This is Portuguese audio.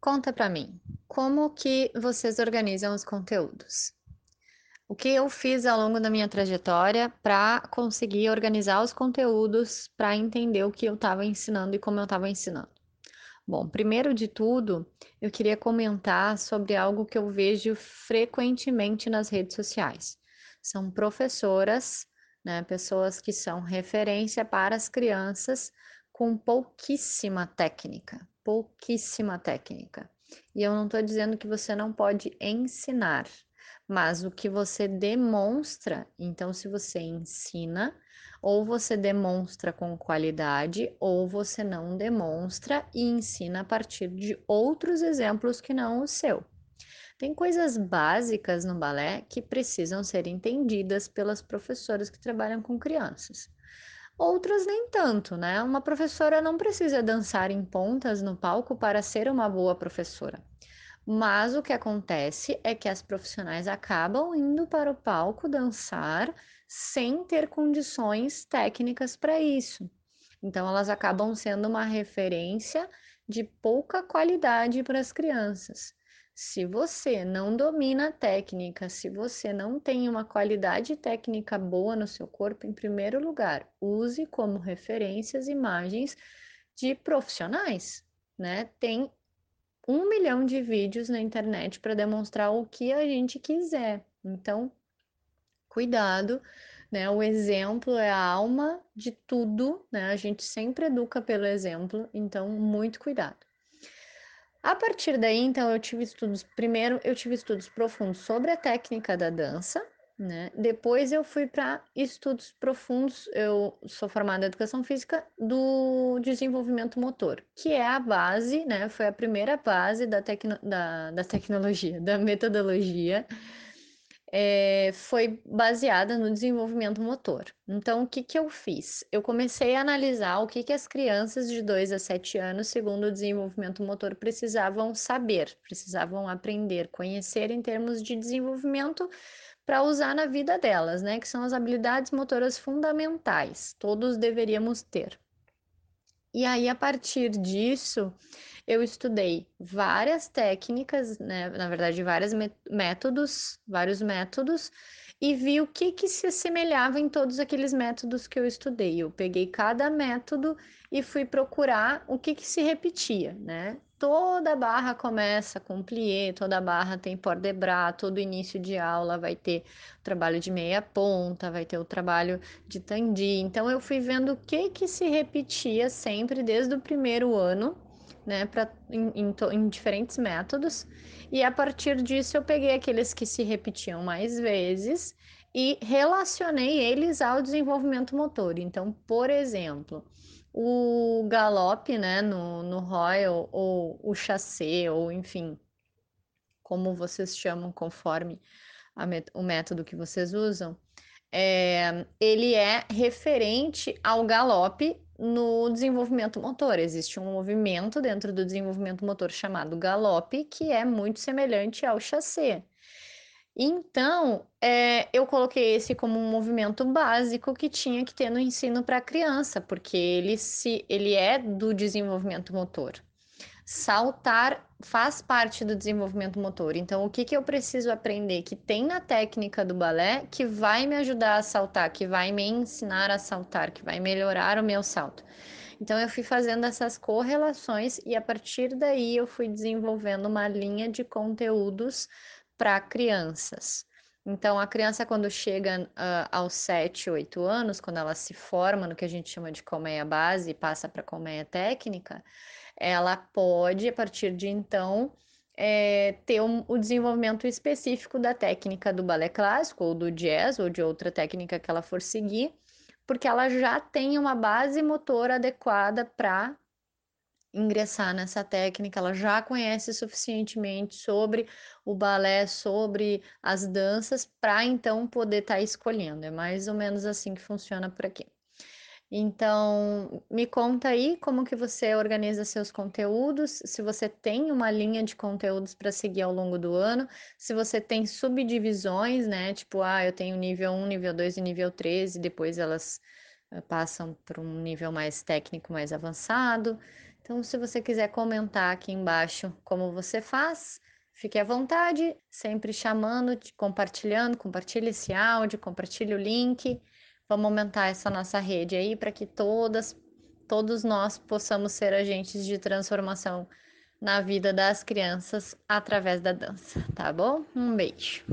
Conta para mim, como que vocês organizam os conteúdos? O que eu fiz ao longo da minha trajetória para conseguir organizar os conteúdos, para entender o que eu estava ensinando e como eu estava ensinando? Bom, primeiro de tudo, eu queria comentar sobre algo que eu vejo frequentemente nas redes sociais. São professoras, né, pessoas que são referência para as crianças com pouquíssima técnica, pouquíssima técnica. E eu não estou dizendo que você não pode ensinar, mas o que você demonstra, então, se você ensina, ou você demonstra com qualidade, ou você não demonstra e ensina a partir de outros exemplos que não o seu. Tem coisas básicas no balé que precisam ser entendidas pelas professoras que trabalham com crianças. Outras nem tanto, né? Uma professora não precisa dançar em pontas no palco para ser uma boa professora. Mas o que acontece é que as profissionais acabam indo para o palco dançar sem ter condições técnicas para isso. Então, elas acabam sendo uma referência de pouca qualidade para as crianças. Se você não domina a técnica, se você não tem uma qualidade técnica boa no seu corpo, em primeiro lugar, use como referências imagens de profissionais, né? Tem um milhão de vídeos na internet para demonstrar o que a gente quiser. Então, cuidado, né? O exemplo é a alma de tudo, né? A gente sempre educa pelo exemplo, então muito cuidado. A partir daí, então, eu tive estudos. Primeiro, eu tive estudos profundos sobre a técnica da dança, né? Depois, eu fui para estudos profundos. Eu sou formada em educação física do desenvolvimento motor, que é a base, né? Foi a primeira base da, tecno, da, da tecnologia, da metodologia é, foi baseada no desenvolvimento motor. Então, o que, que eu fiz? Eu comecei a analisar o que, que as crianças de 2 a 7 anos, segundo o desenvolvimento motor, precisavam saber, precisavam aprender, conhecer em termos de desenvolvimento para usar na vida delas, né? Que são as habilidades motoras fundamentais, todos deveríamos ter. E aí, a partir disso, eu estudei várias técnicas, né? Na verdade, vários métodos, vários métodos, e vi o que, que se assemelhava em todos aqueles métodos que eu estudei. Eu peguei cada método e fui procurar o que, que se repetia, né? Toda barra começa com plié, toda barra tem port de bras, todo início de aula vai ter o trabalho de meia ponta, vai ter o trabalho de tandi. Então eu fui vendo o que que se repetia sempre desde o primeiro ano né, pra, em, em, em, diferentes métodos, e a partir disso eu peguei aqueles que se repetiam mais vezes e relacionei eles ao desenvolvimento motor. Então, por exemplo, o galope, né, no, no Royal, ou o chassé, ou enfim, como vocês chamam conforme o método que vocês usam, é, ele é referente ao galope no desenvolvimento motor. Existe um movimento dentro do desenvolvimento motor chamado galope, que é muito semelhante ao chassé. Então, é, eu coloquei esse como um movimento básico que tinha que ter no ensino para a criança, porque ele, se, ele é do desenvolvimento motor. Saltar faz parte do desenvolvimento motor. Então, o que, que eu preciso aprender que tem na técnica do balé que vai me ajudar a saltar, que vai me ensinar a saltar, que vai melhorar o meu salto? Então, eu fui fazendo essas correlações e a partir daí eu fui desenvolvendo uma linha de conteúdos para crianças. Então, a criança, quando chega uh, aos 7, 8 anos, quando ela se forma no que a gente chama de colmeia base e passa para colmeia técnica, ela pode, a partir de então, é, ter um, o desenvolvimento específico da técnica do balé clássico, ou do jazz, ou de outra técnica que ela for seguir, porque ela já tem uma base motora adequada para ingressar nessa técnica, ela já conhece suficientemente sobre o balé, sobre as danças, para então poder estar tá escolhendo. É mais ou menos assim que funciona por aqui. Então, me conta aí como que você organiza seus conteúdos, se você tem uma linha de conteúdos para seguir ao longo do ano, se você tem subdivisões, né? Tipo, ah, eu tenho nível 1, nível 2 e nível 3, e depois elas uh, passam para um nível mais técnico, mais avançado. Então, se você quiser comentar aqui embaixo como você faz, fique à vontade, sempre chamando, compartilhando, compartilhe esse áudio, compartilhe o link. Vamos aumentar essa nossa rede aí para que todas, todos nós possamos ser agentes de transformação na vida das crianças através da dança, tá bom? Um beijo.